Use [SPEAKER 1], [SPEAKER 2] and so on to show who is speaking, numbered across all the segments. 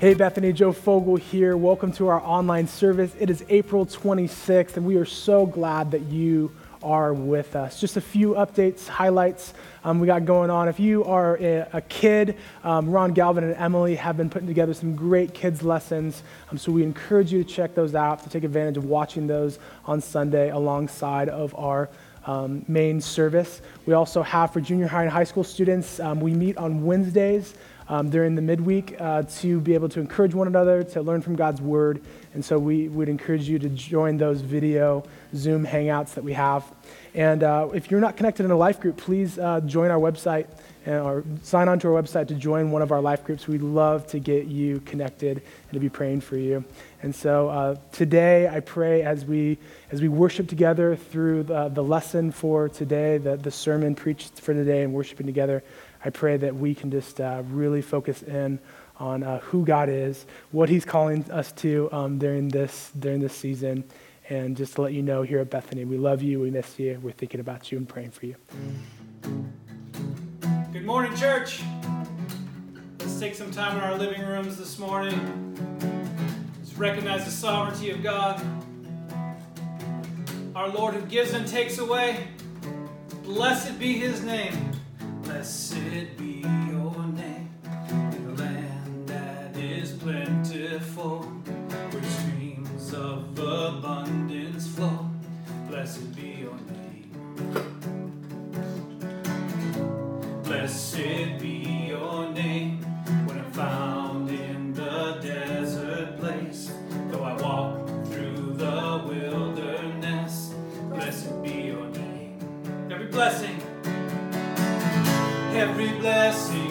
[SPEAKER 1] Hey, Bethany, Joe Fogel here. Welcome to our online service. It is April 26th, and we are so glad that you are with us. Just a few updates, highlights um, we got going on. If you are a, a kid, um, Ron Galvin and Emily have been putting together some great kids' lessons. Um, so we encourage you to check those out, to take advantage of watching those on Sunday alongside of our um, main service. We also have for junior high and high school students, um, we meet on Wednesdays um, during the midweek uh, to be able to encourage one another, to learn from God's word. And so we would encourage you to join those video Zoom hangouts that we have. And uh, if you're not connected in a life group, please uh, join our website and, or sign on to our website to join one of our life groups. We'd love to get you connected and to be praying for you. And so uh, today, I pray as we as we worship together through the, the lesson for today, the, the sermon preached for today, and worshiping together. I pray that we can just uh, really focus in on uh, who God is, what He's calling us to um, during this during this season, and just to let you know here at Bethany, we love you, we miss you, we're thinking about you and praying for you.
[SPEAKER 2] Good morning, church. Let's take some time in our living rooms this morning. Let's recognize the sovereignty of God. Our Lord who gives and takes away. Blessed be His name. Blessed be your name in a land that is plentiful, where streams of abundance flow. Blessed be your name. Blessed be your name when I'm found in the desert place. Though I walk through the wilderness, blessed be your name. Every blessing every blessing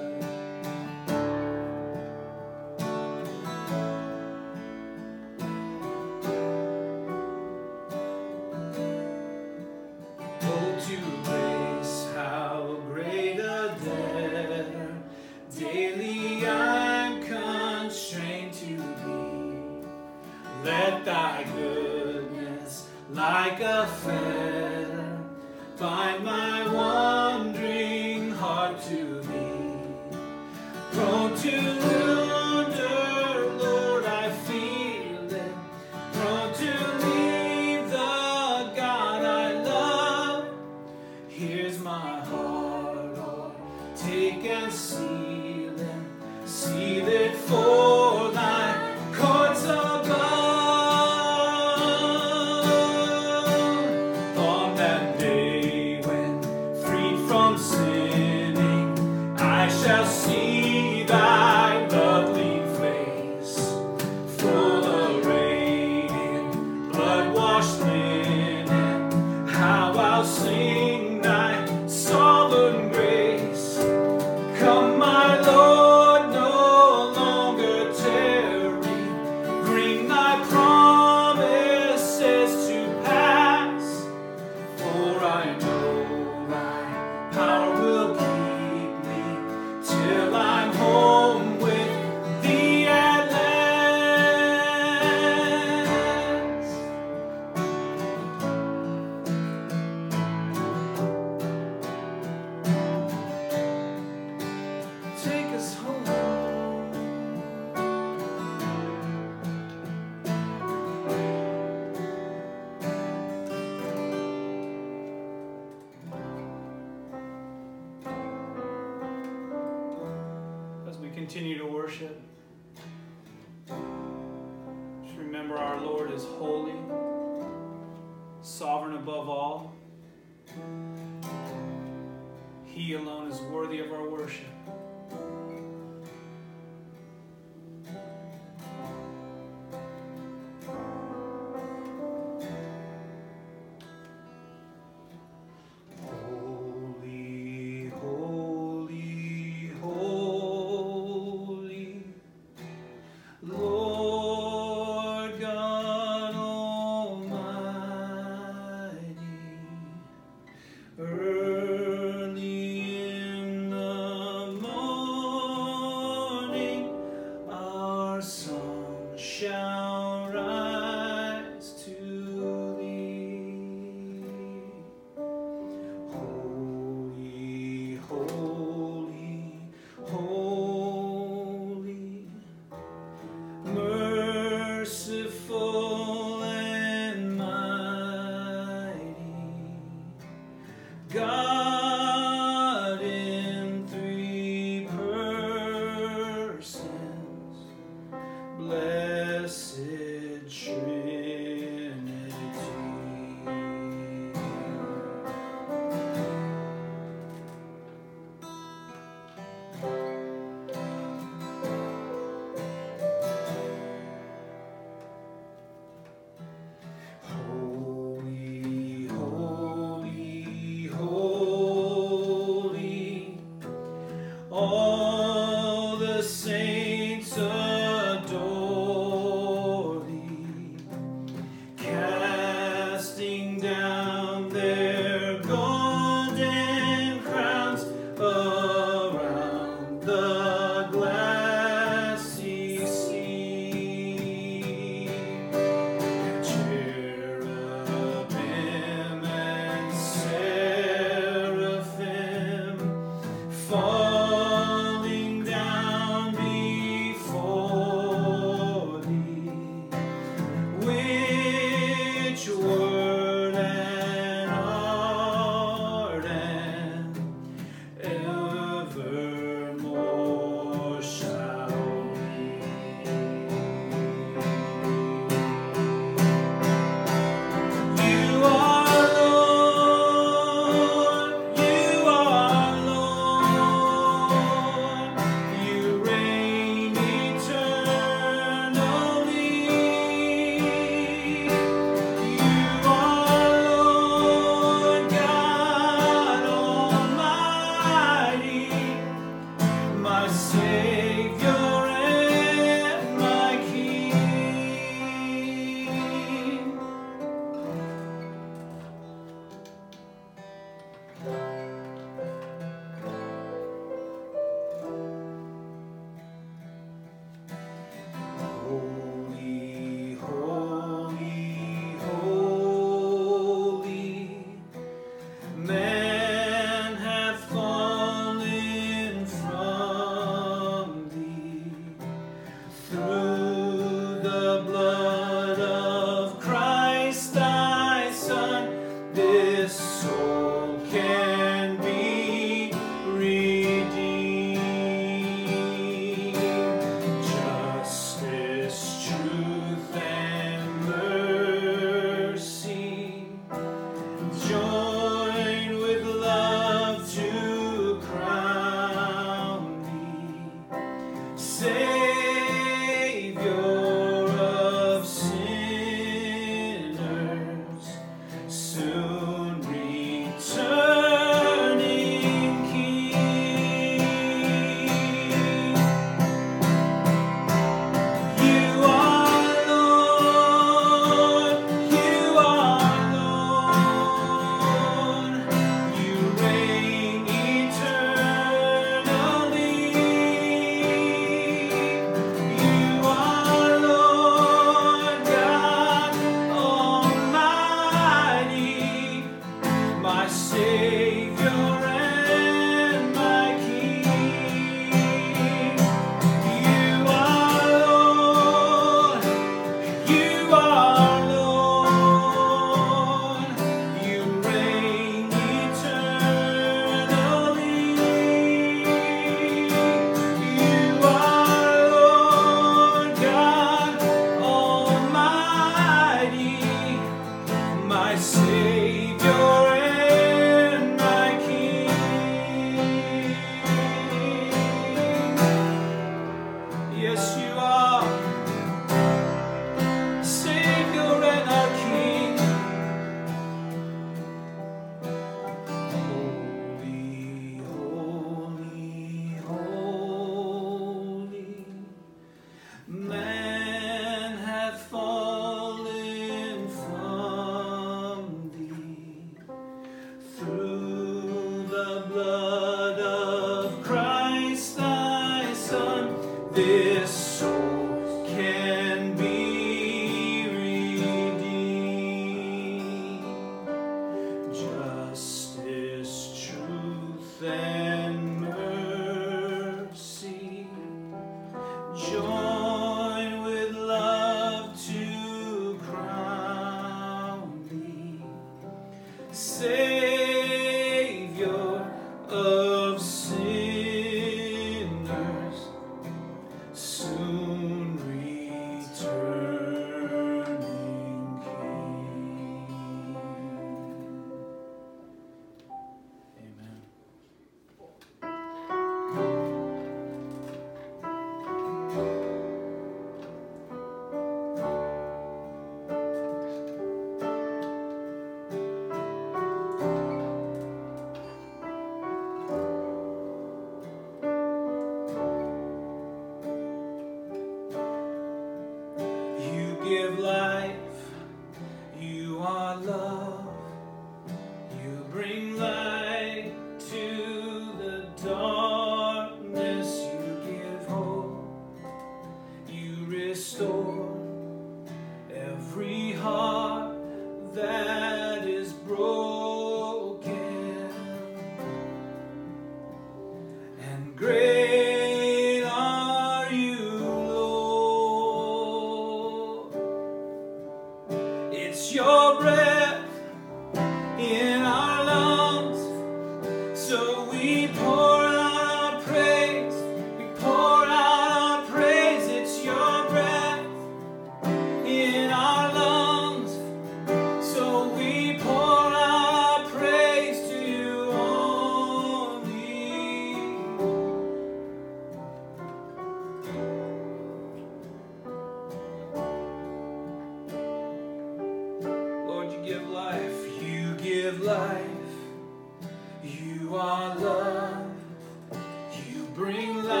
[SPEAKER 2] bring light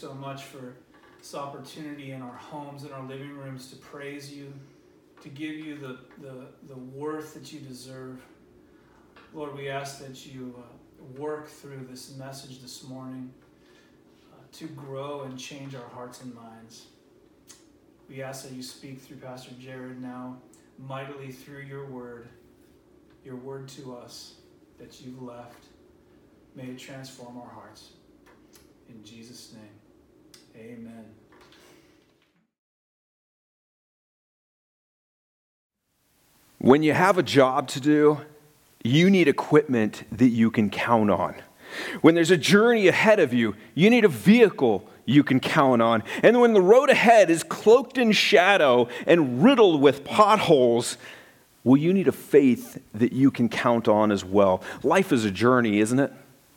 [SPEAKER 2] so much for this opportunity in our homes, in our living rooms to praise you, to give you the, the, the worth that you deserve. Lord, we ask that you uh, work through this message this morning uh, to grow and change our hearts and minds. We ask that you speak through Pastor Jared now, mightily through your word, your word to us that you've left. May it transform our hearts. In Jesus' name, amen.
[SPEAKER 3] When you have a job to do, you need equipment that you can count on. When there's a journey ahead of you, you need a vehicle you can count on. And when the road ahead is cloaked in shadow and riddled with potholes, well, you need a faith that you can count on as well. Life is a journey, isn't it?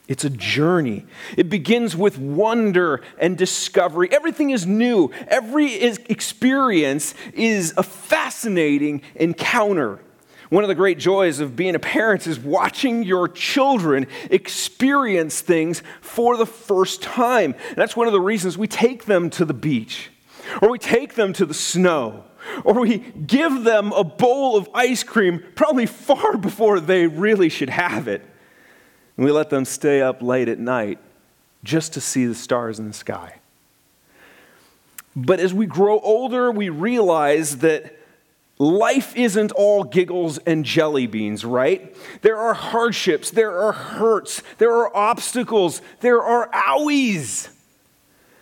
[SPEAKER 3] It's a journey. It begins with wonder and discovery. Everything is new. Every experience is a fascinating encounter. One of the great joys of being a parent is watching your children experience things for the first time. And that's one of the reasons we take them to the beach, or we take them to the snow, or we give them a bowl of ice cream probably far before they really should have it. And we let them stay up late at night just to see the stars in the sky. But as we grow older, we realize that life isn't all giggles and jelly beans, right? There are hardships, there are hurts, there are obstacles, there are owies.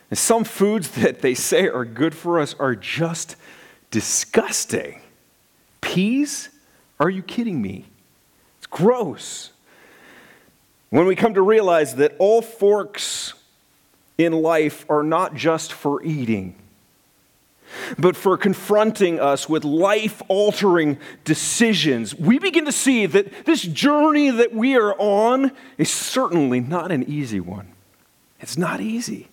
[SPEAKER 3] And some foods that they say are good for us are just disgusting. Peas? Are you kidding me? It's gross. When we come to realize that all forks in life are not just for eating, but for confronting us with life altering decisions, we begin to see that this journey that we are on is certainly not an easy one. It's not easy.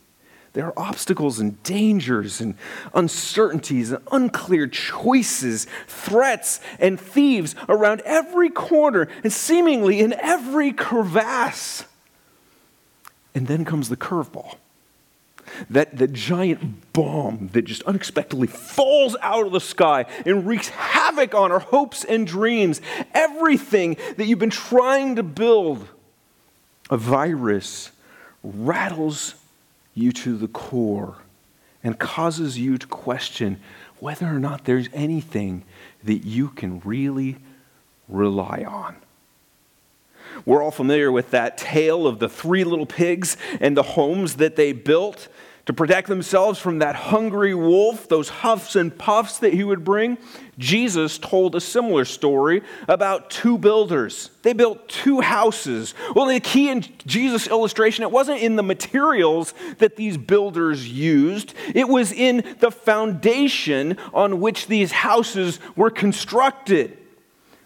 [SPEAKER 3] There are obstacles and dangers and uncertainties and unclear choices, threats and thieves around every corner and seemingly in every crevasse. And then comes the curveball. That, that giant bomb that just unexpectedly falls out of the sky and wreaks havoc on our hopes and dreams. Everything that you've been trying to build, a virus rattles you to the core and causes you to question whether or not there's anything that you can really rely on. We're all familiar with that tale of the three little pigs and the homes that they built to protect themselves from that hungry wolf, those huffs and puffs that he would bring. Jesus told a similar story about two builders. They built two houses. Well, the key in Jesus' illustration, it wasn't in the materials that these builders used, it was in the foundation on which these houses were constructed.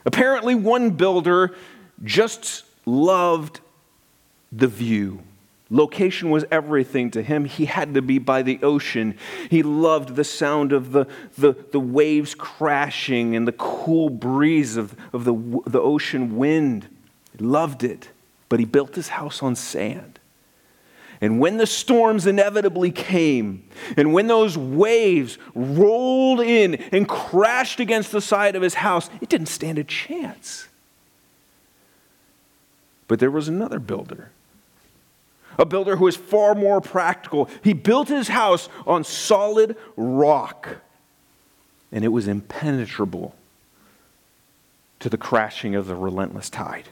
[SPEAKER 3] Apparently, one builder just loved the view. Location was everything to him. He had to be by the ocean. He loved the sound of the, the, the waves crashing and the cool breeze of, of the, the ocean wind. He loved it, but he built his house on sand. And when the storms inevitably came, and when those waves rolled in and crashed against the side of his house, it didn't stand a chance. But there was another builder, a builder who was far more practical. He built his house on solid rock, and it was impenetrable to the crashing of the relentless tide.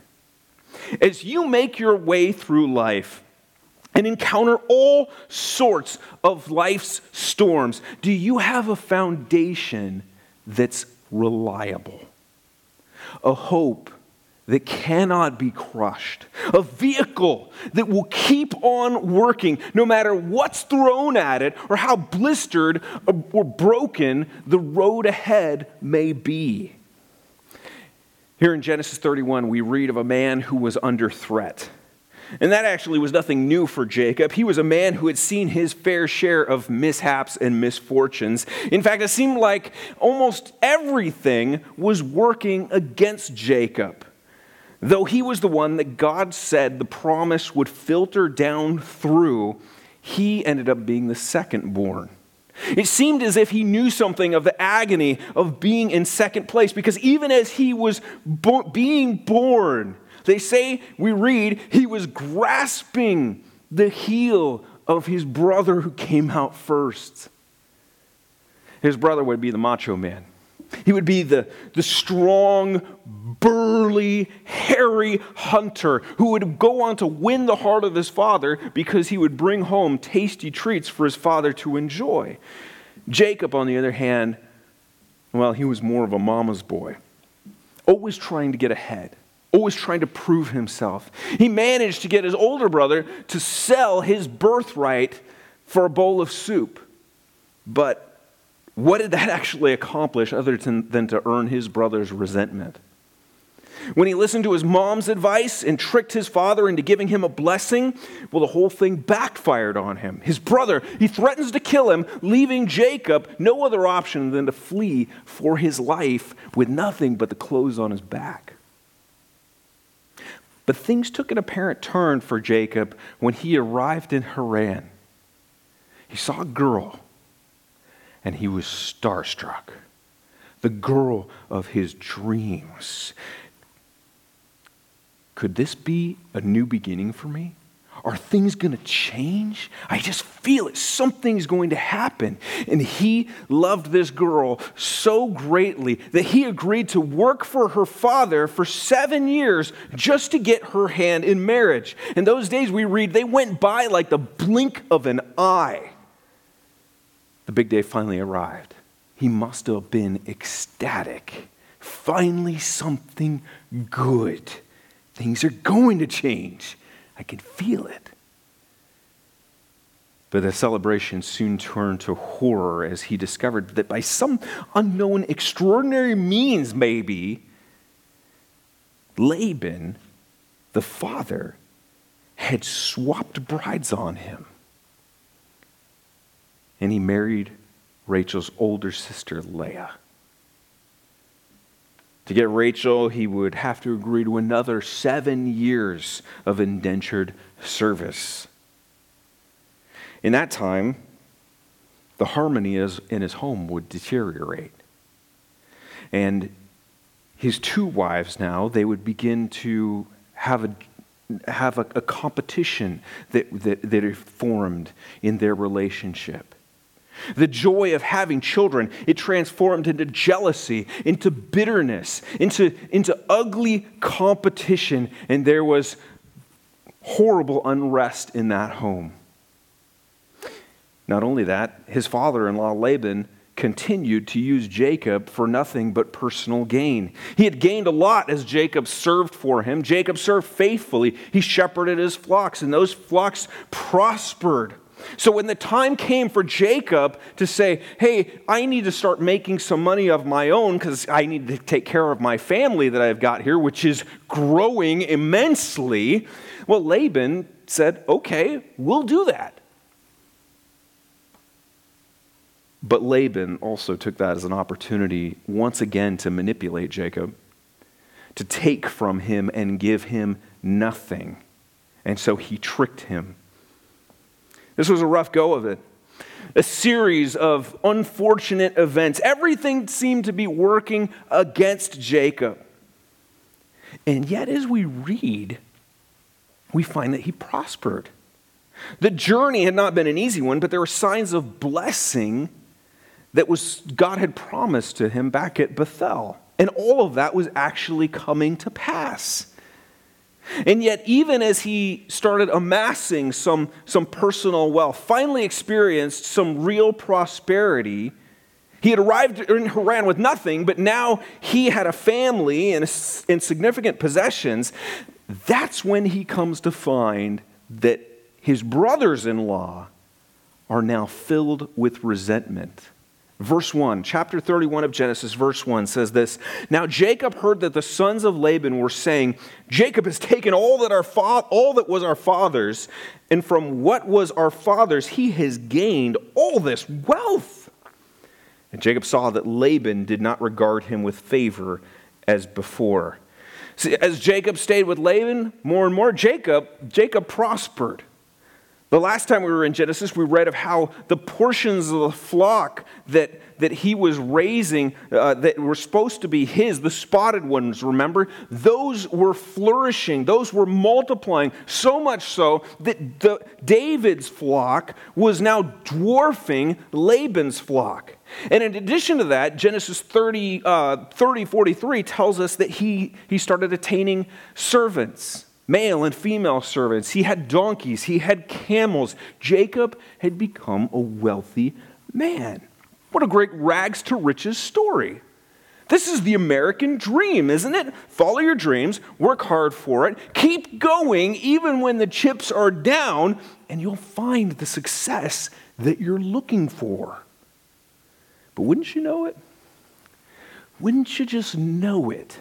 [SPEAKER 3] As you make your way through life, and encounter all sorts of life's storms, do you have a foundation that's reliable? A hope that cannot be crushed, a vehicle that will keep on working no matter what's thrown at it or how blistered or broken the road ahead may be. Here in Genesis 31, we read of a man who was under threat. And that actually was nothing new for Jacob. He was a man who had seen his fair share of mishaps and misfortunes. In fact, it seemed like almost everything was working against Jacob. Though he was the one that God said the promise would filter down through, he ended up being the second born. It seemed as if he knew something of the agony of being in second place because even as he was bo- being born, they say, we read, he was grasping the heel of his brother who came out first. His brother would be the macho man. He would be the, the strong, burly, hairy hunter who would go on to win the heart of his father because he would bring home tasty treats for his father to enjoy. Jacob, on the other hand, well, he was more of a mama's boy, always trying to get ahead, always trying to prove himself. He managed to get his older brother to sell his birthright for a bowl of soup. But what did that actually accomplish other than to earn his brother's resentment? When he listened to his mom's advice and tricked his father into giving him a blessing, well, the whole thing backfired on him. His brother, he threatens to kill him, leaving Jacob no other option than to flee for his life with nothing but the clothes on his back. But things took an apparent turn for Jacob when he arrived in Haran. He saw a girl and he was starstruck. The girl of his dreams. Could this be a new beginning for me? Are things going to change? I just feel it. Something's going to happen. And he loved this girl so greatly that he agreed to work for her father for seven years just to get her hand in marriage. In those days, we read, they went by like the blink of an eye the big day finally arrived. He must have been ecstatic. Finally, something good. Things are going to change. I can feel it. But the celebration soon turned to horror as he discovered that by some unknown, extraordinary means, maybe, Laban, the father, had swapped brides on him and he married Rachel's older sister, Leah. To get Rachel, he would have to agree to another seven years of indentured service. In that time, the harmony in his home would deteriorate. And his two wives now, they would begin to have a have a, a competition that, that, that formed in their relationship. The joy of having children, it transformed into jealousy, into bitterness, into, into ugly competition, and there was horrible unrest in that home. Not only that, his father in law Laban continued to use Jacob for nothing but personal gain. He had gained a lot as Jacob served for him. Jacob served faithfully, he shepherded his flocks, and those flocks prospered. So when the time came for Jacob to say, Hey, I need to start making some money of my own because I need to take care of my family that I've got here, which is growing immensely, well, Laban said, Okay, we'll do that. But Laban also took that as an opportunity once again to manipulate Jacob, to take from him and give him nothing. And so he tricked him. This was a rough go of it. A series of unfortunate events. Everything seemed to be working against Jacob. And yet, as we read, we find that he prospered. The journey had not been an easy one, but there were signs of blessing that was God had promised to him back at Bethel. And all of that was actually coming to pass. And yet, even as he started amassing some, some personal wealth, finally experienced some real prosperity, he had arrived in Haran with nothing, but now he had a family and, and significant possessions. That's when he comes to find that his brothers in law are now filled with resentment. Verse 1, chapter 31 of Genesis, verse 1 says this Now Jacob heard that the sons of Laban were saying, Jacob has taken all that, our fa- all that was our father's, and from what was our father's, he has gained all this wealth. And Jacob saw that Laban did not regard him with favor as before. See, as Jacob stayed with Laban more and more, Jacob, Jacob prospered. The last time we were in Genesis, we read of how the portions of the flock that, that he was raising, uh, that were supposed to be his, the spotted ones, remember? Those were flourishing, those were multiplying, so much so that the, David's flock was now dwarfing Laban's flock. And in addition to that, Genesis 30, uh, 30 43 tells us that he, he started attaining servants male and female servants. He had donkeys, he had camels. Jacob had become a wealthy man. What a great rags to riches story. This is the American dream, isn't it? Follow your dreams, work hard for it, keep going even when the chips are down, and you'll find the success that you're looking for. But wouldn't you know it? Wouldn't you just know it?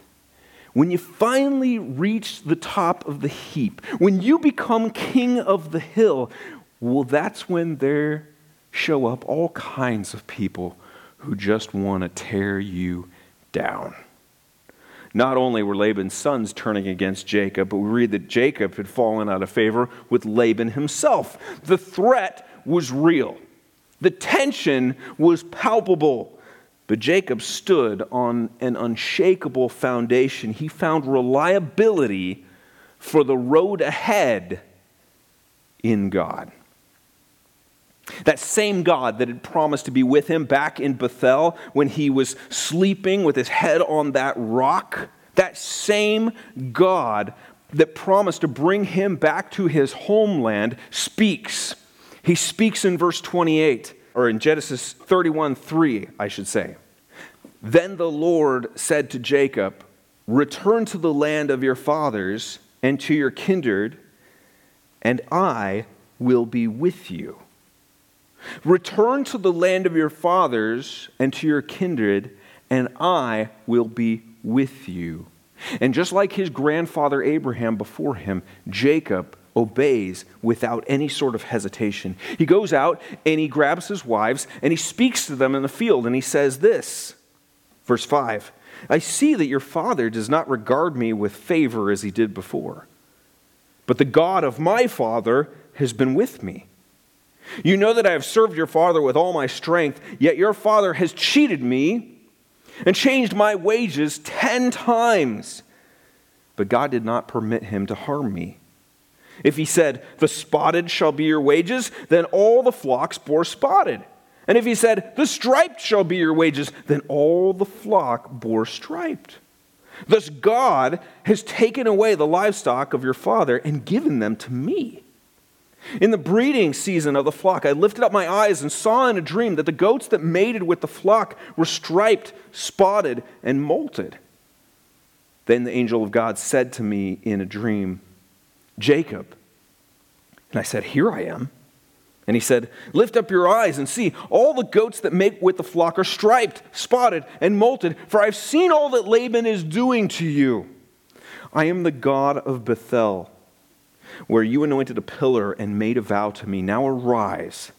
[SPEAKER 3] When you finally reach the top of the heap, when you become king of the hill, well, that's when there show up all kinds of people who just want to tear you down. Not only were Laban's sons turning against Jacob, but we read that Jacob had fallen out of favor with Laban himself. The threat was real, the tension was palpable. But Jacob stood on an unshakable foundation. He found reliability for the road ahead in God. That same God that had promised to be with him back in Bethel when he was sleeping with his head on that rock, that same God that promised to bring him back to his homeland speaks. He speaks in verse 28 or in Genesis 31 3, I should say. Then the Lord said to Jacob, Return to the land of your fathers and to your kindred, and I will be with you. Return to the land of your fathers and to your kindred, and I will be with you. And just like his grandfather Abraham before him, Jacob obeys without any sort of hesitation. He goes out and he grabs his wives and he speaks to them in the field and he says this Verse 5 I see that your father does not regard me with favor as he did before, but the God of my father has been with me. You know that I have served your father with all my strength, yet your father has cheated me and changed my wages ten times. But God did not permit him to harm me. If he said, The spotted shall be your wages, then all the flocks bore spotted And if he said, The striped shall be your wages, then all the flock bore striped. Thus God has taken away the livestock of your father and given them to me. In the breeding season of the flock, I lifted up my eyes and saw in a dream that the goats that mated with the flock were striped, spotted, and molted. Then the angel of God said to me in a dream, Jacob. And I said, Here I am. And he said, Lift up your eyes and see, all the goats that make with the flock are striped, spotted, and molted, for I've seen all that Laban is doing to you. I am the God of Bethel, where you anointed a pillar and made a vow to me. Now arise,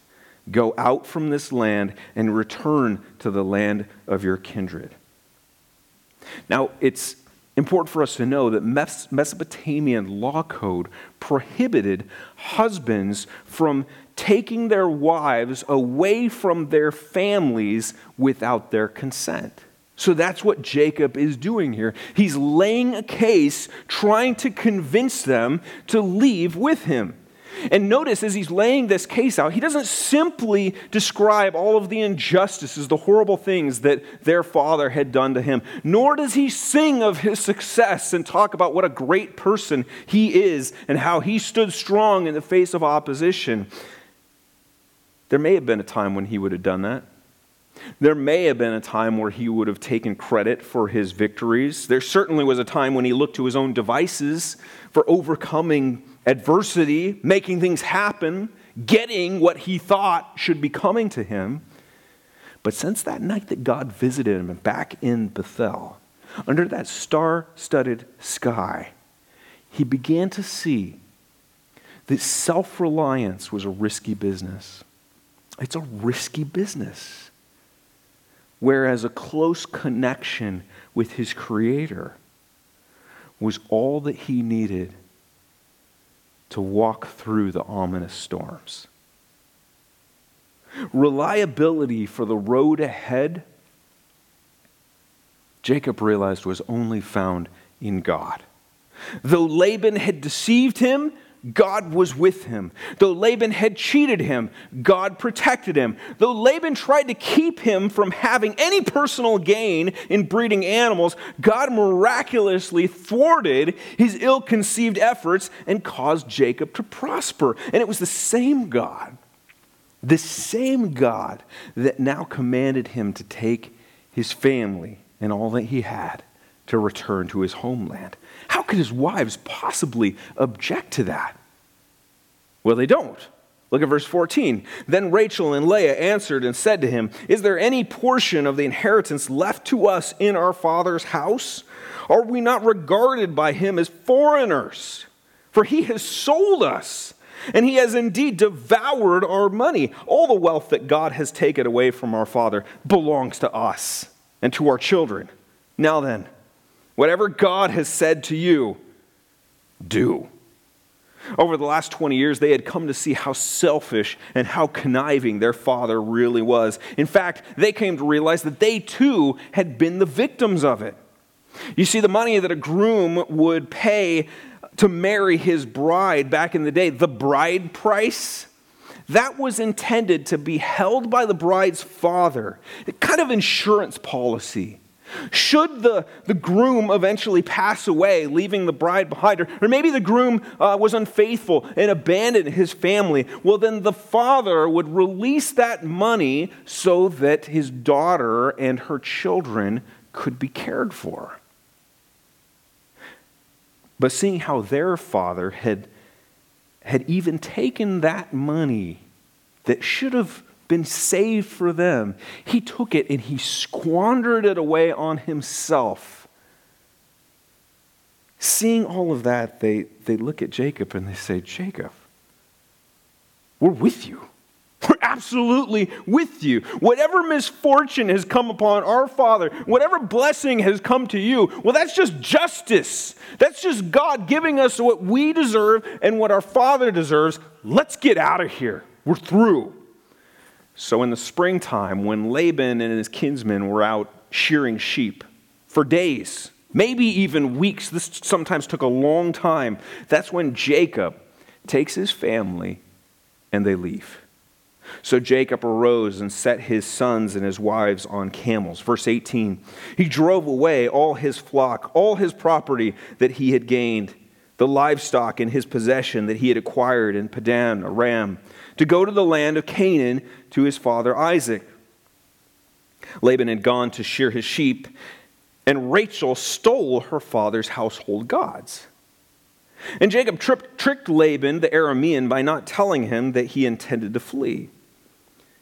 [SPEAKER 3] go out from this land, and return to the land of your kindred. Now, it's important for us to know that Mesopotamian law code prohibited husbands from taking their wives away from their families without their consent. So that's what Jacob is doing here. He's laying a case, trying to convince them to leave with him. And notice as he's laying this case out, he doesn't simply describe all of the injustices, the horrible things that their father had done to him, nor does he sing of his success and talk about what a great person he is and how he stood strong in the face of opposition. There may have been a time when he would have done that. There may have been a time where he would have taken credit for his victories. There certainly was a time when he looked to his own devices for overcoming adversity, making things happen, getting what he thought should be coming to him. But since that night that God visited him back in Bethel, under that star studded sky, he began to see that self reliance was a risky business. It's a risky business. Whereas a close connection with his Creator was all that he needed to walk through the ominous storms. Reliability for the road ahead, Jacob realized was only found in God. Though Laban had deceived him, God was with him. Though Laban had cheated him, God protected him. Though Laban tried to keep him from having any personal gain in breeding animals, God miraculously thwarted his ill conceived efforts and caused Jacob to prosper. And it was the same God, the same God that now commanded him to take his family and all that he had to return to his homeland. How could his wives possibly object to that? Well, they don't. Look at verse 14. Then Rachel and Leah answered and said to him, Is there any portion of the inheritance left to us in our father's house? Are we not regarded by him as foreigners? For he has sold us, and he has indeed devoured our money. All the wealth that God has taken away from our father belongs to us and to our children. Now then, Whatever God has said to you, do. Over the last 20 years, they had come to see how selfish and how conniving their father really was. In fact, they came to realize that they too had been the victims of it. You see, the money that a groom would pay to marry his bride back in the day, the bride price, that was intended to be held by the bride's father, a kind of insurance policy. Should the, the groom eventually pass away, leaving the bride behind her, or maybe the groom uh, was unfaithful and abandoned his family, well, then the father would release that money so that his daughter and her children could be cared for. But seeing how their father had, had even taken that money that should have been saved for them, he took it and he squandered it away on himself. Seeing all of that, they, they look at Jacob and they say, Jacob, we're with you. We're absolutely with you. Whatever misfortune has come upon our Father, whatever blessing has come to you, well, that's just justice. That's just God giving us what we deserve and what our Father deserves. Let's get out of here. We're through. So, in the springtime, when Laban and his kinsmen were out shearing sheep for days, maybe even weeks, this sometimes took a long time, that's when Jacob takes his family and they leave. So Jacob arose and set his sons and his wives on camels. Verse 18 He drove away all his flock, all his property that he had gained, the livestock in his possession that he had acquired in Padan Aram, to go to the land of Canaan to his father Isaac. Laban had gone to shear his sheep, and Rachel stole her father's household gods. And Jacob tricked Laban the Aramean by not telling him that he intended to flee.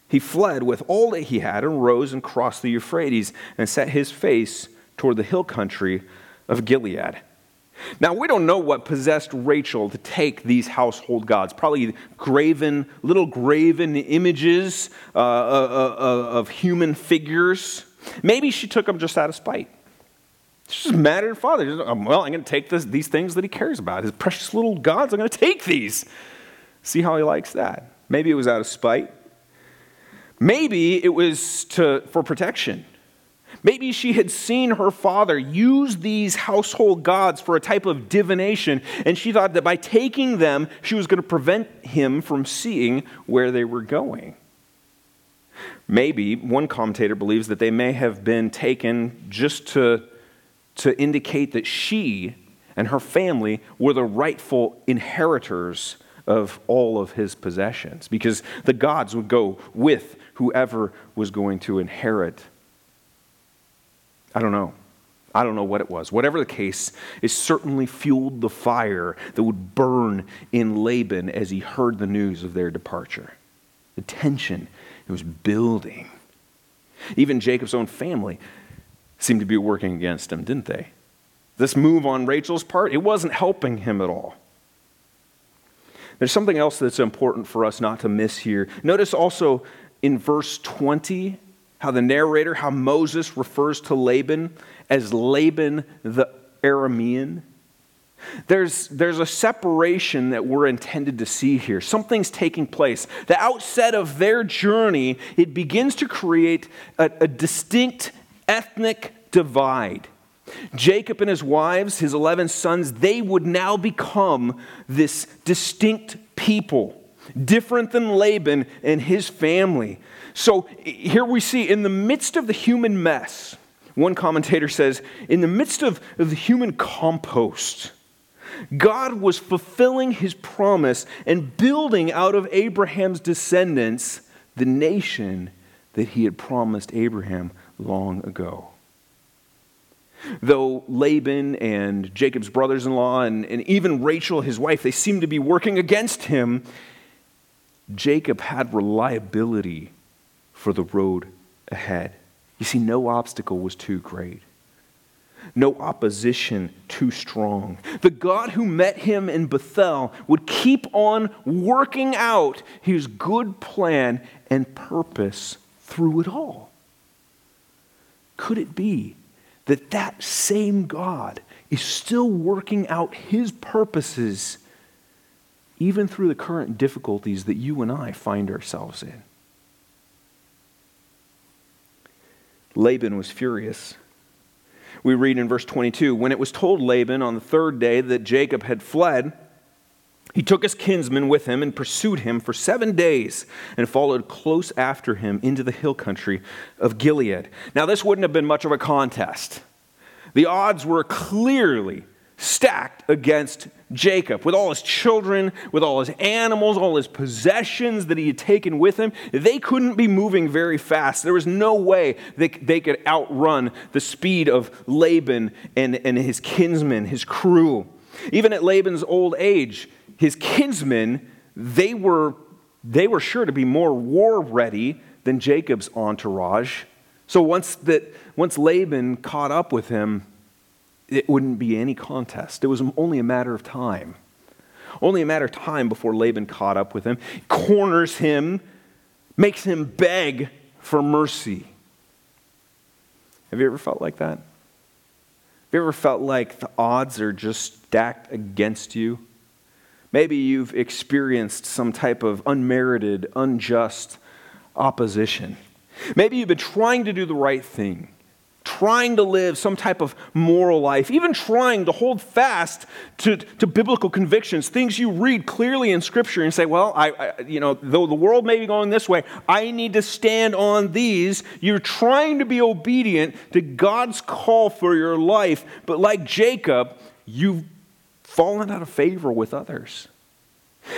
[SPEAKER 3] He fled with all that he had and rose and crossed the Euphrates and set his face toward the hill country of Gilead. Now, we don't know what possessed Rachel to take these household gods. Probably graven, little graven images uh, uh, uh, uh of human figures. Maybe she took them just out of spite. She's just mad at her father. Well, I'm going to take this, these things that he cares about. His precious little gods, I'm going to take these. See how he likes that. Maybe it was out of spite. Maybe it was to, for protection. Maybe she had seen her father use these household gods for a type of divination, and she thought that by taking them, she was going to prevent him from seeing where they were going. Maybe one commentator believes that they may have been taken just to, to indicate that she and her family were the rightful inheritors of all of his possessions, because the gods would go with whoever was going to inherit. I don't know. I don't know what it was. Whatever the case, it certainly fueled the fire that would burn in Laban as he heard the news of their departure. The tension, it was building. Even Jacob's own family seemed to be working against him, didn't they? This move on Rachel's part, it wasn't helping him at all. There's something else that's important for us not to miss here. Notice also in verse 20 how the narrator, how Moses refers to Laban as Laban the Aramean. There's, there's a separation that we're intended to see here. Something's taking place. The outset of their journey, it begins to create a, a distinct ethnic divide. Jacob and his wives, his 11 sons, they would now become this distinct people different than Laban and his family. So here we see in the midst of the human mess, one commentator says, in the midst of, of the human compost, God was fulfilling his promise and building out of Abraham's descendants the nation that he had promised Abraham long ago. Though Laban and Jacob's brothers in law and, and even Rachel, his wife, they seem to be working against him, Jacob had reliability for the road ahead. You see, no obstacle was too great, no opposition too strong. The God who met him in Bethel would keep on working out his good plan and purpose through it all. Could it be that that same God is still working out his purposes? Even through the current difficulties that you and I find ourselves in. Laban was furious. We read in verse 22 When it was told Laban on the third day that Jacob had fled, he took his kinsman with him and pursued him for seven days and followed close after him into the hill country of Gilead. Now, this wouldn't have been much of a contest. The odds were clearly stacked against Jacob with all his children, with all his animals, all his possessions that he had taken with him. They couldn't be moving very fast. There was no way they, they could outrun the speed of Laban and, and his kinsmen, his crew. Even at Laban's old age, his kinsmen, they were, they were sure to be more war ready than Jacob's entourage. So once, that, once Laban caught up with him, it wouldn't be any contest. It was only a matter of time. Only a matter of time before Laban caught up with him, corners him, makes him beg for mercy. Have you ever felt like that? Have you ever felt like the odds are just stacked against you? Maybe you've experienced some type of unmerited, unjust opposition. Maybe you've been trying to do the right thing trying to live some type of moral life, even trying to hold fast to, to biblical convictions, things you read clearly in Scripture and say, well, I, I, you know, though the world may be going this way, I need to stand on these. You're trying to be obedient to God's call for your life, but like Jacob, you've fallen out of favor with others.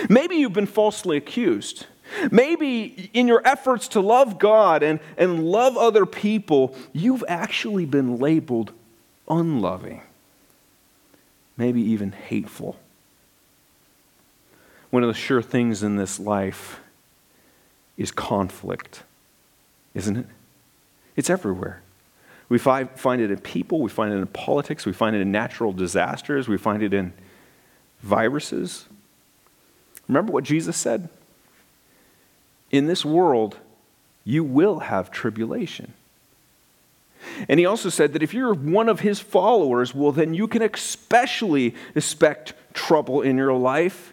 [SPEAKER 3] Maybe you've been falsely accused. Maybe in your efforts to love God and, and love other people, you've actually been labeled unloving, maybe even hateful. One of the sure things in this life is conflict, isn't it? It's everywhere. We find, find it in people, we find it in politics, we find it in natural disasters, we find it in viruses. Remember what Jesus said? In this world, you will have tribulation. And he also said that if you're one of his followers, well, then you can especially expect trouble in your life.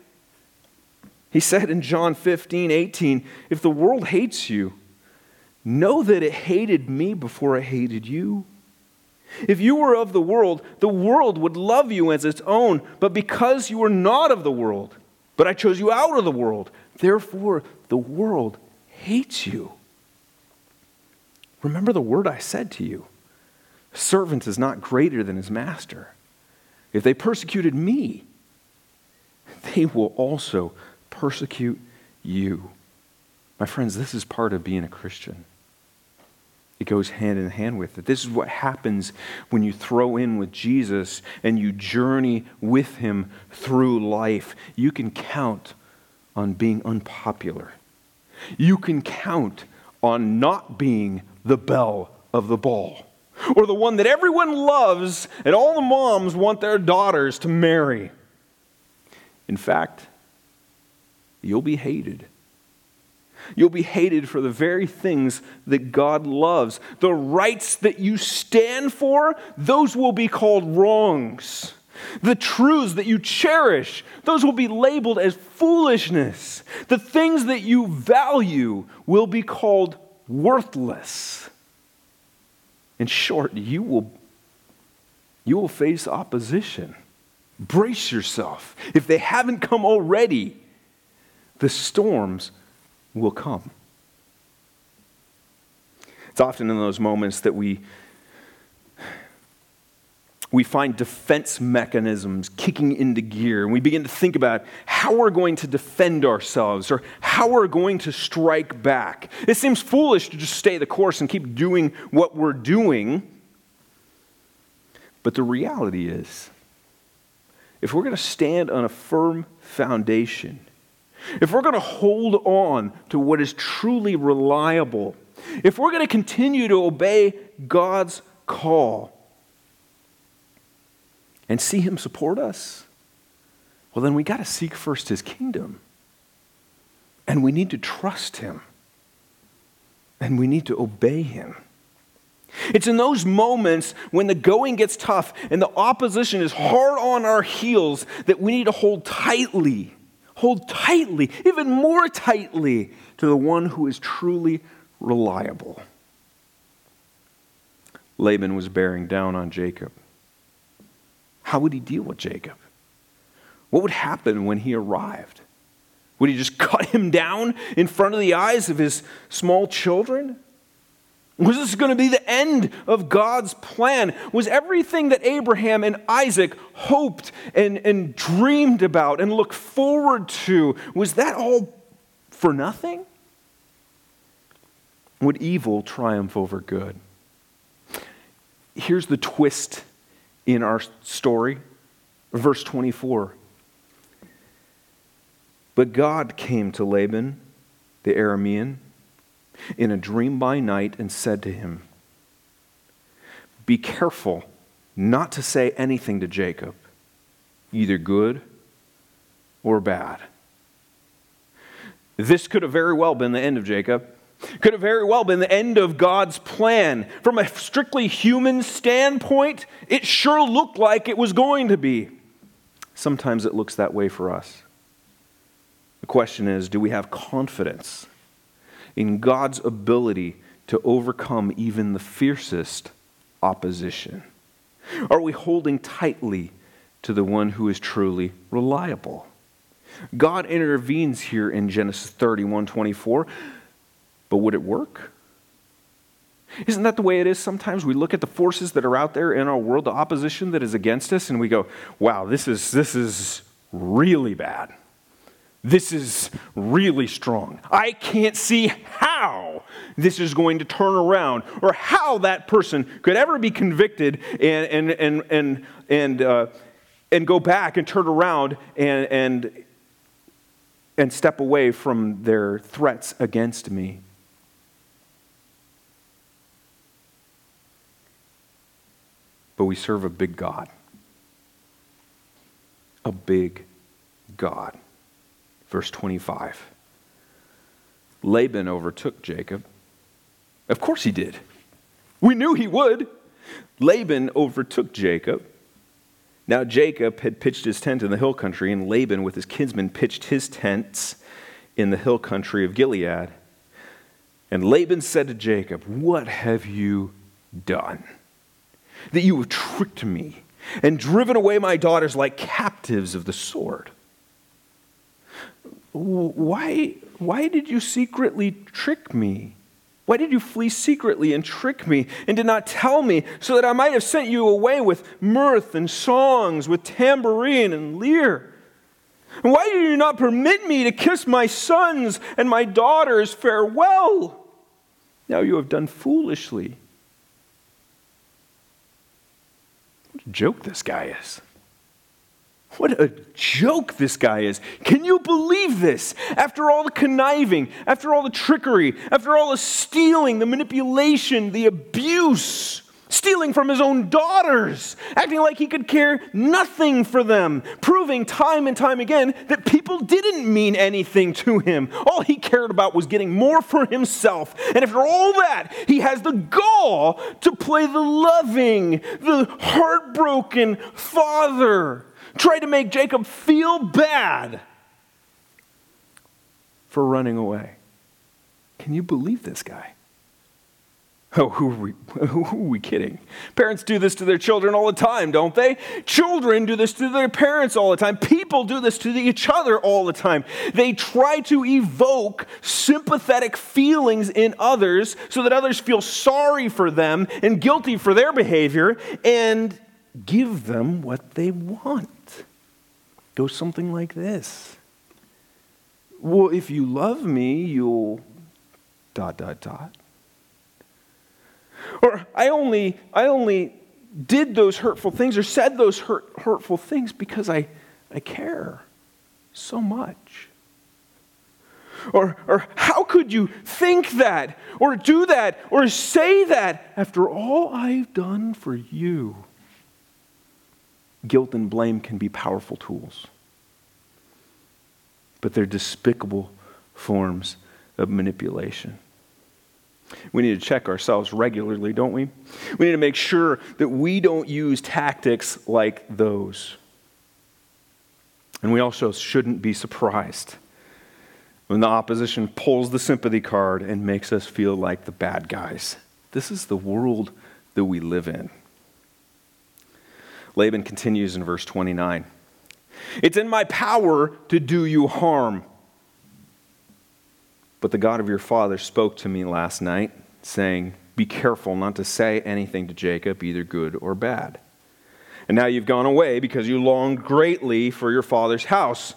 [SPEAKER 3] He said in John 15, 18, if the world hates you, know that it hated me before it hated you. If you were of the world, the world would love you as its own, but because you are not of the world, but I chose you out of the world, therefore the world hates you. Remember the word I said to you servant is not greater than his master. If they persecuted me, they will also persecute you. My friends, this is part of being a Christian. It goes hand in hand with it. This is what happens when you throw in with Jesus and you journey with him through life. You can count on being unpopular. You can count on not being the belle of the ball or the one that everyone loves and all the moms want their daughters to marry. In fact, you'll be hated. You'll be hated for the very things that God loves. The rights that you stand for, those will be called wrongs. The truths that you cherish, those will be labeled as foolishness. The things that you value will be called worthless. In short, you will, you will face opposition. Brace yourself. If they haven't come already, the storms will come. It's often in those moments that we we find defense mechanisms kicking into gear, and we begin to think about how we're going to defend ourselves or how we're going to strike back. It seems foolish to just stay the course and keep doing what we're doing. But the reality is, if we're going to stand on a firm foundation, if we're going to hold on to what is truly reliable, if we're going to continue to obey God's call, and see Him support us, well, then we got to seek first His kingdom. And we need to trust Him. And we need to obey Him. It's in those moments when the going gets tough and the opposition is hard on our heels that we need to hold tightly, hold tightly, even more tightly to the one who is truly reliable. Laban was bearing down on Jacob. How would he deal with Jacob? What would happen when he arrived? Would he just cut him down in front of the eyes of his small children? Was this going to be the end of God's plan? Was everything that Abraham and Isaac hoped and, and dreamed about and looked forward to, was that all for nothing? Would evil triumph over good? Here's the twist in our story. Verse 24. But God came to Laban, the Aramean, in a dream by night and said to him, Be careful not to say anything to Jacob, either good or bad. This could have very well been the end of Jacob. Could have very well been the end of God's plan. From a strictly human standpoint, it sure looked like it was going to be. Sometimes it looks that way for us. The question is do we have confidence in God's ability to overcome even the fiercest opposition? Are we holding tightly to the one who is truly reliable? God intervenes here in Genesis 31 24, but would it work? Isn't that the way it is sometimes? We look at the forces that are out there in our world, the opposition that is against us, and we go, wow, this is, this is really bad. This is really strong. I can't see how this is going to turn around or how that person could ever be convicted and, and, and, and, and, uh, and go back and turn around and, and, and step away from their threats against me. But we serve a big God. A big God. Verse 25. Laban overtook Jacob. Of course he did. We knew he would. Laban overtook Jacob. Now Jacob had pitched his tent in the hill country, and Laban with his kinsmen pitched his tents in the hill country of Gilead. And Laban said to Jacob, What have you done? That you have tricked me and driven away my daughters like captives of the sword. Why, why did you secretly trick me? Why did you flee secretly and trick me and did not tell me so that I might have sent you away with mirth and songs, with tambourine and lyre? And why did you not permit me to kiss my sons and my daughters farewell? Now you have done foolishly. What a joke this guy is. What a joke this guy is. Can you believe this? After all the conniving, after all the trickery, after all the stealing, the manipulation, the abuse, stealing from his own daughters, acting like he could care nothing for them, proving time and time again that people didn't mean anything to him. All he cared about was getting more for himself. And after all that, he has the gall to play the loving, the heartbroken father try to make Jacob feel bad for running away. Can you believe this guy? Oh, who are, we, who are we kidding? Parents do this to their children all the time, don't they? Children do this to their parents all the time. People do this to each other all the time. They try to evoke sympathetic feelings in others so that others feel sorry for them and guilty for their behavior and give them what they want goes something like this Well, if you love me, you'll dot, dot, dot. Or I only, I only did those hurtful things or said those hurt, hurtful things because I, I care so much. Or, or how could you think that or do that or say that after all I've done for you? guilt and blame can be powerful tools, but they're despicable forms of manipulation. We need to check ourselves regularly, don't we? We need to make sure that we don't use tactics like those. And we also shouldn't be surprised when the opposition pulls the sympathy card and makes us feel like the bad guys. This is the world that we live in. Laban continues in verse 29. It's in my power to do you harm. But the God of your father spoke to me last night, saying, Be careful not to say anything to Jacob, either good or bad. And now you've gone away because you longed greatly for your father's house.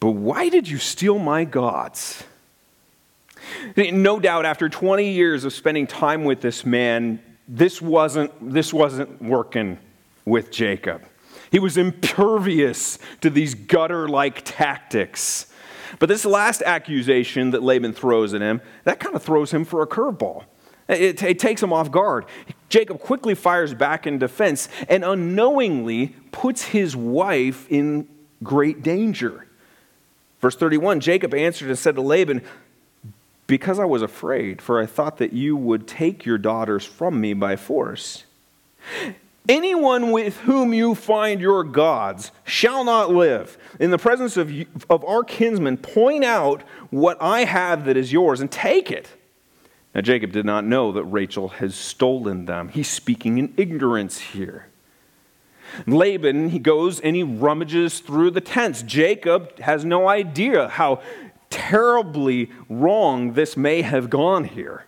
[SPEAKER 3] But why did you steal my gods? No doubt, after 20 years of spending time with this man, this wasn't, this wasn't working with Jacob. He was impervious to these gutter like tactics. But this last accusation that Laban throws at him, that kind of throws him for a curveball. It, it, takes him off guard. Jacob quickly fires back in defense and unknowingly puts his wife in great danger. Verse 31 Jacob answered and said to Laban, because I was afraid, for I thought that you would take your daughters from me by force. Anyone with whom you find your gods shall not live. In the presence of, of our kinsmen, point out what I have that is yours and take it. Now, Jacob did not know that Rachel has stolen them. He's speaking in ignorance here. Laban, he goes and he rummages through the tents. Jacob has no idea how terribly wrong this may have gone here.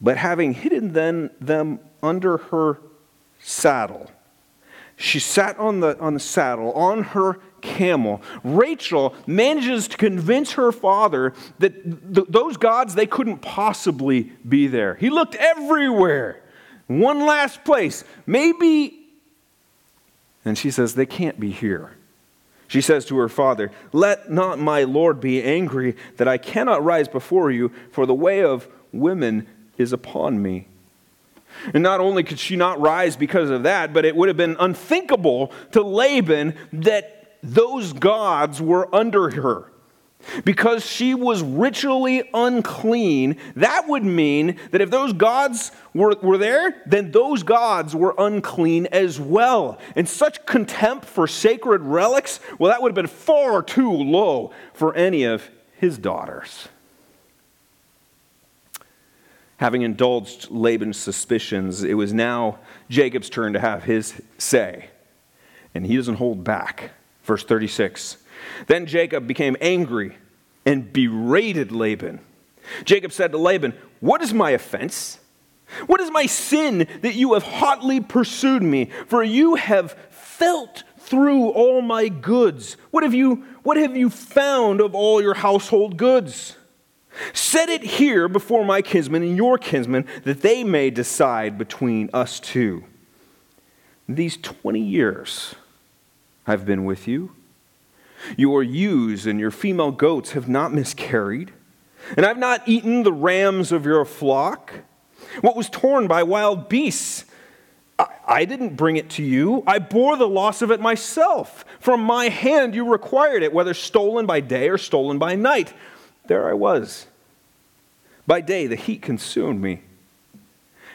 [SPEAKER 3] But having hidden then them under her saddle, she sat on the, on the saddle, on her camel. Rachel manages to convince her father that th- those gods, they couldn't possibly be there. He looked everywhere. One last place. Maybe. And she says, they can't be here. She says to her father, Let not my Lord be angry that I cannot rise before you, for the way of women is upon me. And not only could she not rise because of that, but it would have been unthinkable to Laban that those gods were under her. Because she was ritually unclean, that would mean that if those gods were, were there, then those gods were unclean as well. And such contempt for sacred relics, well, that would have been far too low for any of his daughters. Having indulged Laban's suspicions, it was now Jacob's turn to have his say. And he doesn't hold back. Verse 36 Then Jacob became angry and berated Laban. Jacob said to Laban, What is my offense? What is my sin that you have hotly pursued me? For you have felt through all my goods. What have you, what have you found of all your household goods? Set it here before my kinsmen and your kinsmen, that they may decide between us two. These 20 years I've been with you. Your ewes and your female goats have not miscarried, and I've not eaten the rams of your flock. What was torn by wild beasts, I didn't bring it to you. I bore the loss of it myself. From my hand you required it, whether stolen by day or stolen by night. There I was. By day, the heat consumed me,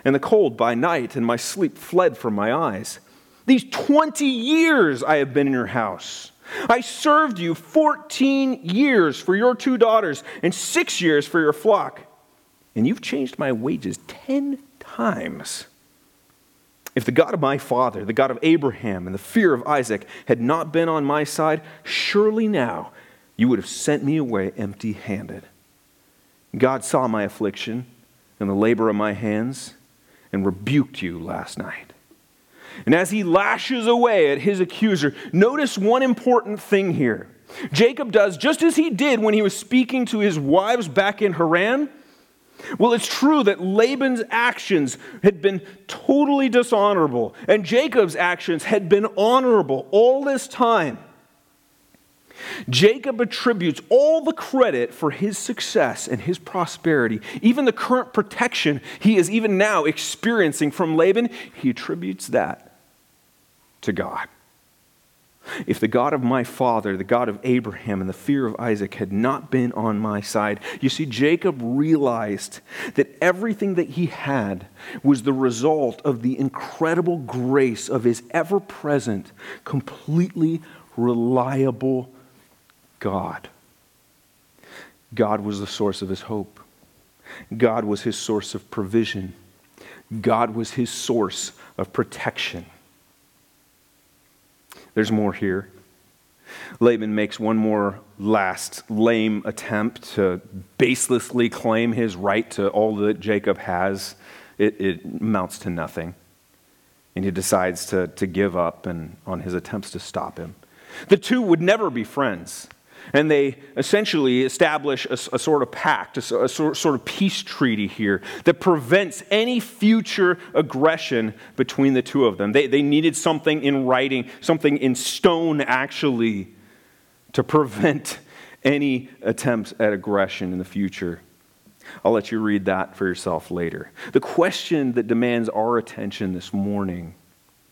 [SPEAKER 3] and the cold by night, and my sleep fled from my eyes. These 20 years I have been in your house. I served you 14 years for your two daughters, and six years for your flock. And you've changed my wages 10 times. If the God of my father, the God of Abraham, and the fear of Isaac had not been on my side, surely now you would have sent me away empty handed. God saw my affliction and the labor of my hands and rebuked you last night. And as he lashes away at his accuser, notice one important thing here. Jacob does just as he did when he was speaking to his wives back in Haran. Well, it's true that Laban's actions had been totally dishonorable, and Jacob's actions had been honorable all this time. Jacob attributes all the credit for his success and his prosperity, even the current protection he is even now experiencing from Laban, he attributes that to God. If the God of my father, the God of Abraham, and the fear of Isaac had not been on my side, you see, Jacob realized that everything that he had was the result of the incredible grace of his ever present, completely reliable God. God was the source of his hope. God was his source of provision. God was his source of protection. There's more here. Laban makes one more last lame attempt to baselessly claim his right to all that Jacob has. It, it amounts to nothing. And he decides to, to give up and, on his attempts to stop him. The two would never be friends. And they essentially establish a, a sort of pact, a, a sort, sort of peace treaty here that prevents any future aggression between the two of them. They, they needed something in writing, something in stone, actually, to prevent any attempts at aggression in the future. I'll let you read that for yourself later. The question that demands our attention this morning,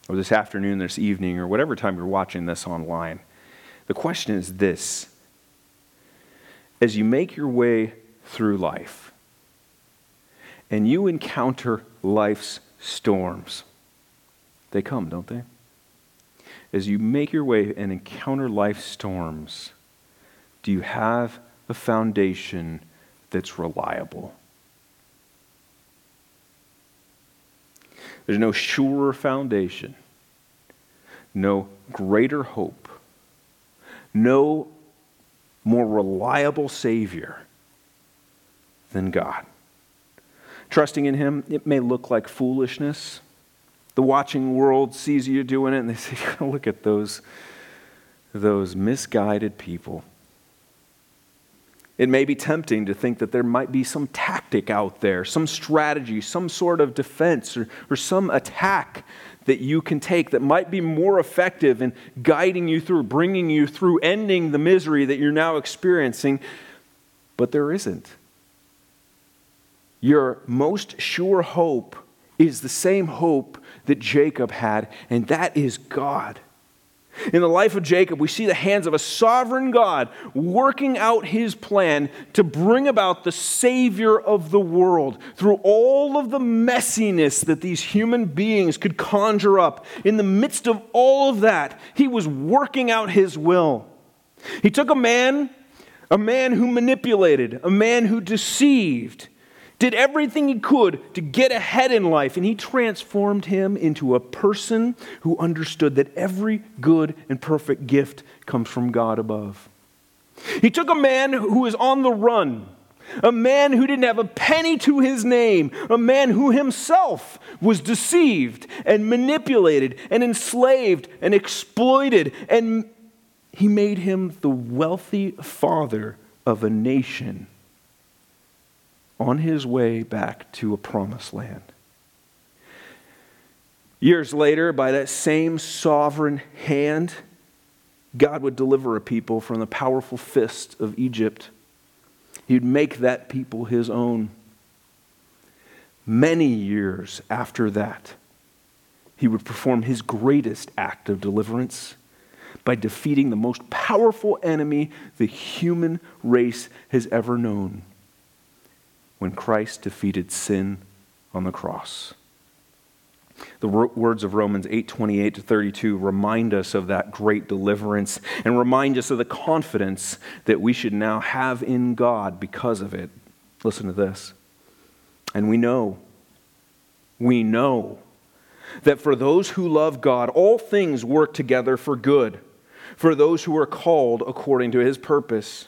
[SPEAKER 3] or this afternoon, this evening, or whatever time you're watching this online, the question is this as you make your way through life and you encounter life's storms, they come, don't they? As you make your way and encounter life's storms, do you have a foundation that's reliable? There's no surer foundation, no greater hope, no more reliable Savior than God. Trusting in Him, it may look like foolishness. The watching world sees you doing it and they say, look at those, those misguided people. It may be tempting to think that there might be some tactic out there, some strategy, some sort of defense, or, or some attack that you can take that might be more effective in guiding you through, bringing you through, ending the misery that you're now experiencing. But there isn't. Your most sure hope is the same hope that Jacob had, and that is God. In the life of Jacob, we see the hands of a sovereign God working out his plan to bring about the Savior of the world through all of the messiness that these human beings could conjure up. In the midst of all of that, he was working out his will. He took a man, a man who manipulated, a man who deceived, did everything he could to get ahead in life, and he transformed him into a person who understood that every good and perfect gift comes from God above. He took a man who was on the run, a man who didn't have a penny to his name, a man who himself was deceived and manipulated and enslaved and exploited, and he made him the wealthy father of a nation on his way back to a promised land. Years later, by that same sovereign hand, God would deliver a people from the powerful fist of Egypt. He'd make that people his own. Many years after that, he would perform his greatest act of deliverance by defeating the most powerful enemy the human race has ever known when Christ defeated sin on the cross. The words of Romans 8:28 to 32 remind us of that great deliverance and remind us of the confidence that we should now have in God because of it. Listen to this. And we know we know that for those who love God all things work together for good for those who are called according to his purpose.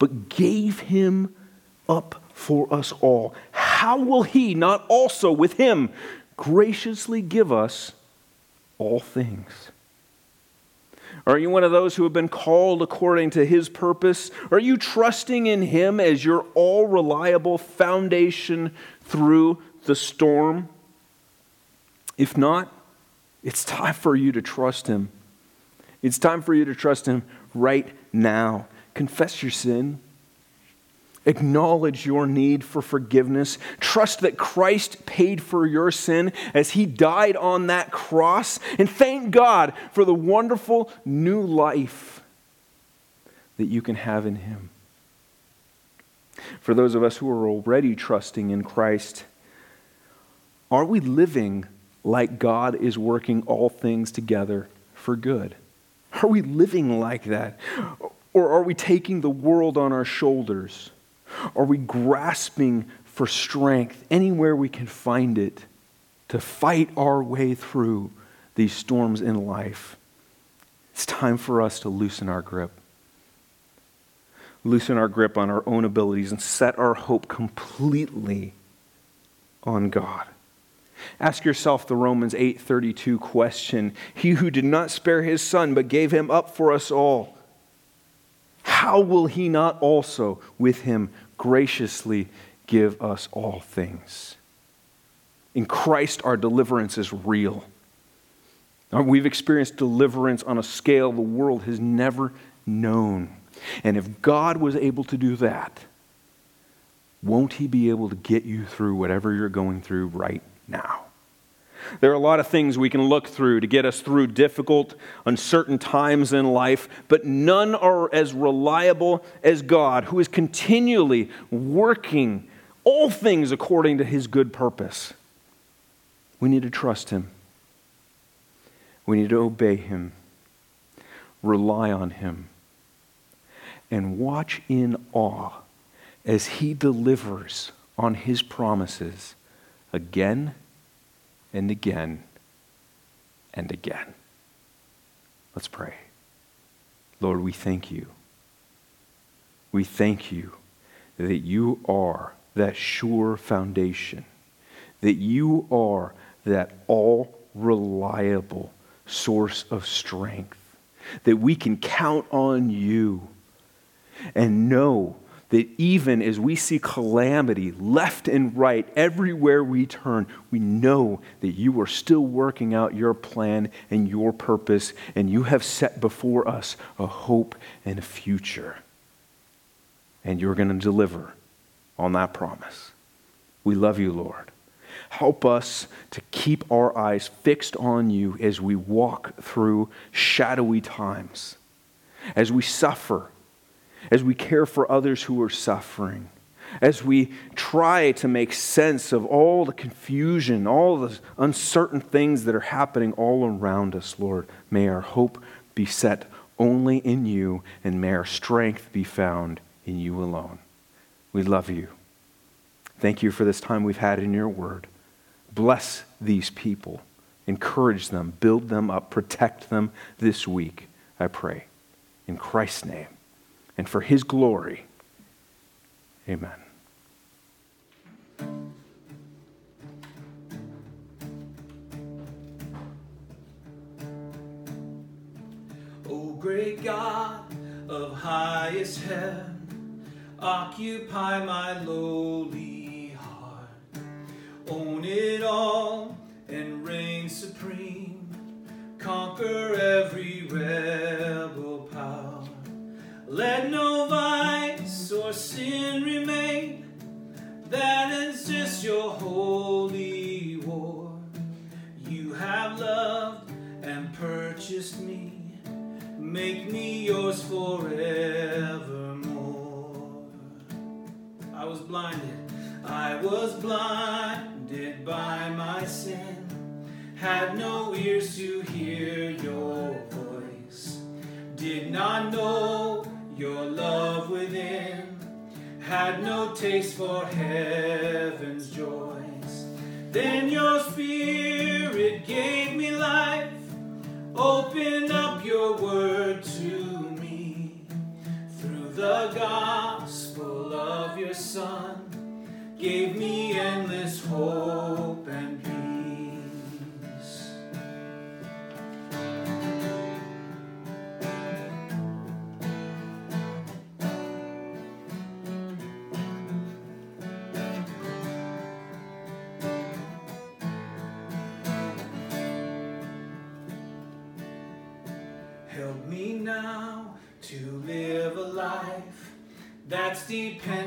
[SPEAKER 3] but gave him up for us all, how will he not also with him graciously give us all things? Are you one of those who have been called according to his purpose? Are you trusting in him as your all reliable foundation through the storm? If not, it's time for you to trust him. It's time for you to trust him right now confess your sin, acknowledge your need for forgiveness, trust that Christ paid for your sin as he died on that cross, and thank God for the wonderful new life that you can have in him. For those of us who are already trusting in Christ, are we living like God is working all things together for good? Are we living like that? Or are we taking the world on our shoulders? Are we grasping for strength anywhere we can find it to fight our way through these storms in life? It's time for us to loosen our grip. Loosen our grip on our own abilities and set our hope completely on God. Ask yourself the Romans 8:32 question. He who did not spare his son but gave him up for us all how will he not also with him graciously give us all things? In Christ, our deliverance is real. We've experienced deliverance on a scale the world has never known. And if God was able to do that, won't He be able to get you through whatever you're going through right now? There are a lot of things we can look through to get us through difficult, uncertain times in life, but none are as reliable as God, who is continually working all things according to his good purpose. We need to trust him. We need to obey him, rely on him, and watch in awe as he delivers on his promises again and again and again. Let's pray. Lord, we thank you. We thank you that you are that sure foundation, that you are that all reliable source of strength, that we can count on you and know that even as we see calamity left and right everywhere we turn, we know that you are still working out your plan and your purpose, and you have set before us a hope and a future. And you're going to deliver on that promise. We love you, Lord. Help us to keep our eyes fixed on you as we walk through shadowy times, as we suffer as we care for others who are suffering, as we try to make sense of all the confusion, all the uncertain things that are happening all around us, Lord, may our hope be set only in you, and may our strength be found in you alone. We love you. Thank you for this time we've had in your word. Bless these people, encourage them, build them up, protect them this week, I pray. In Christ's name and for his glory. Amen.
[SPEAKER 2] O great God of highest heaven, occupy my lowly heart. Own it all and reign supreme. Conquer every rebel power. Let no vice or sin remain. That is just your holy war. You have loved and purchased me. Make me yours forevermore. I was blinded. I was blinded by my sin. Had no ears to hear your voice. Did not know your love within had no taste for heaven's joys. Then your spirit gave me life, opened up your word to me. Through the gospel of your Son, gave me endless hope dependent